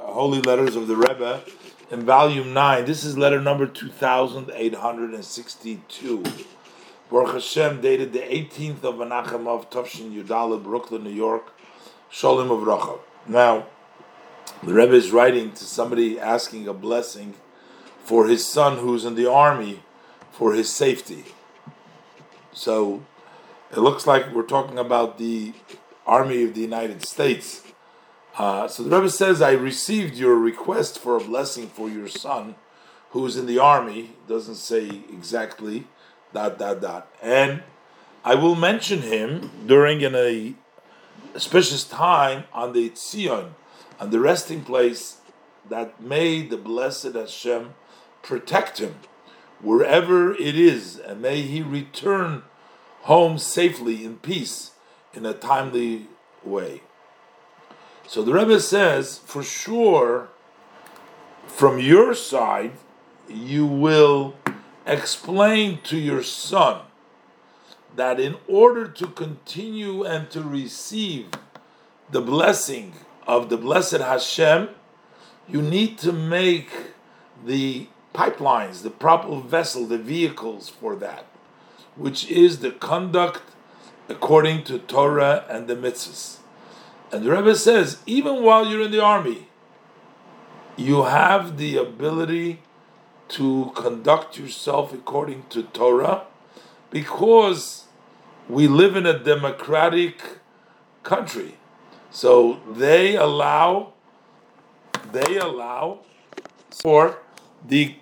Holy Letters of the Rebbe in volume 9. This is letter number 2862. Baruch Hashem, dated the 18th of Menachem Av Tufshin Yudala, Brooklyn, New York. Shalom U'vracha. Now, the Rebbe is writing to somebody asking a blessing for his son who's in the army for his safety. So, it looks like we're talking about the Army of the United States. Uh, so the Rebbe says, I received your request for a blessing for your son who is in the army. Doesn't say exactly, dot, dot, dot. And I will mention him during an, a auspicious time on the Tzion, on the resting place that may the blessed Hashem protect him wherever it is, and may he return home safely in peace in a timely way. So the Rebbe says, for sure, from your side, you will explain to your son that in order to continue and to receive the blessing of the blessed Hashem, you need to make the pipelines, the proper vessel, the vehicles for that which is the conduct according to Torah and the mitzvahs. And the Rebbe says, even while you're in the army, you have the ability to conduct yourself according to Torah because we live in a democratic country. So they allow they allow for the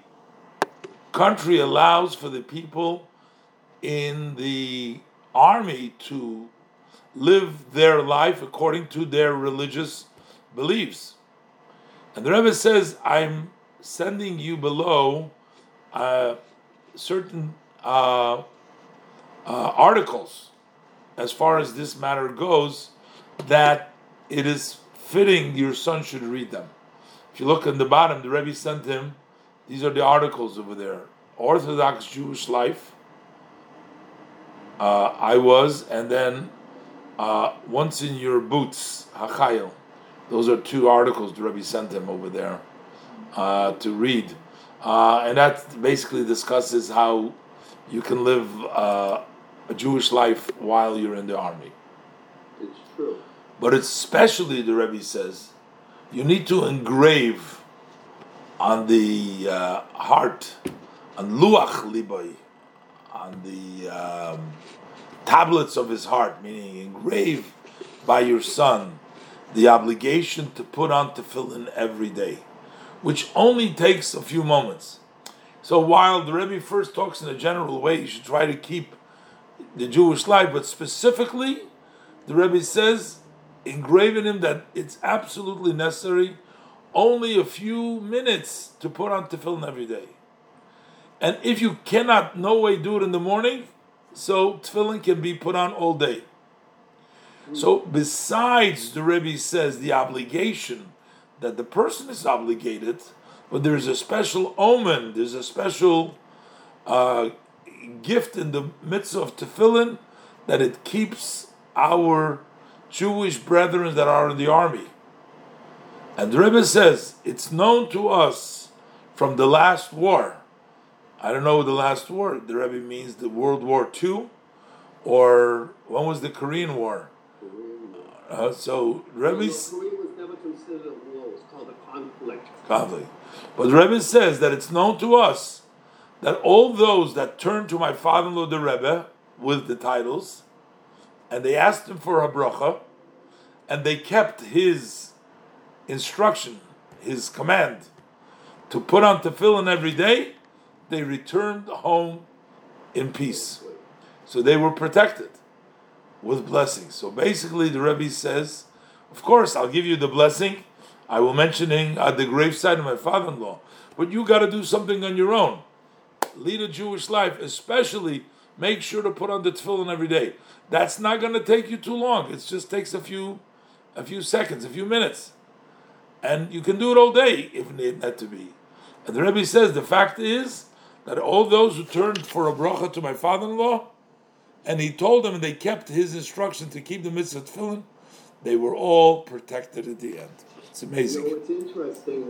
country allows for the people in the army to live their life according to their religious beliefs. And the Rebbe says, I'm sending you below uh, certain uh, uh, articles as far as this matter goes that it is fitting your son should read them. If you look in the bottom, the Rebbe sent him, these are the articles over there Orthodox Jewish Life uh, I was, and then uh, once in your boots, Hachayil. Those are two articles the Rebbe sent him over there uh, to read, uh, and that basically discusses how you can live uh, a Jewish life while you're in the army. It's true. But especially the Rebbe says, you need to engrave on the uh, heart, on luach liboy, on the um, tablets of his heart, meaning engraved by your son, the obligation to put on tefillin every day, which only takes a few moments. So while the Rebbe first talks in a general way, you should try to keep the Jewish life, but specifically, the Rebbe says, engraving him that it's absolutely necessary only a few minutes to put on tefillin every day. And if you cannot no way do it in the morning, so tefillin can be put on all day. So besides the Rebbe says the obligation that the person is obligated, but there's a special omen, there's a special uh, gift in the midst of tefillin that it keeps our Jewish brethren that are in the army. And the Rebbe says it's known to us from the last war I don't know the last war. The Rebbe means the World War II, or when was the Korean War? Uh, so Rebbe's Korea was never considered a war; it was called a conflict. conflict. But Rebbe says that it's known to us that all those that turned to my father-in-law the Rebbe with the titles, and they asked him for a bracha, and they kept his instruction, his command, to put on tefillin every day, they returned home in peace. So they were protected with blessings. So basically, the Rebbe says, Of course, I'll give you the blessing. I will mentioning at the graveside of my father in law. But you got to do something on your own. Lead a Jewish life, especially make sure to put on the tefillin every day. That's not going to take you too long. It just takes a few, a few seconds, a few minutes, and you can do it all day if need that to be. And the Rebbe says the fact is that all those who turned for a bracha to my father-in-law, and he told them and they kept his instruction to keep the mitzvah tefillin, they were all protected at the end. It's You amazing. know, it's interesting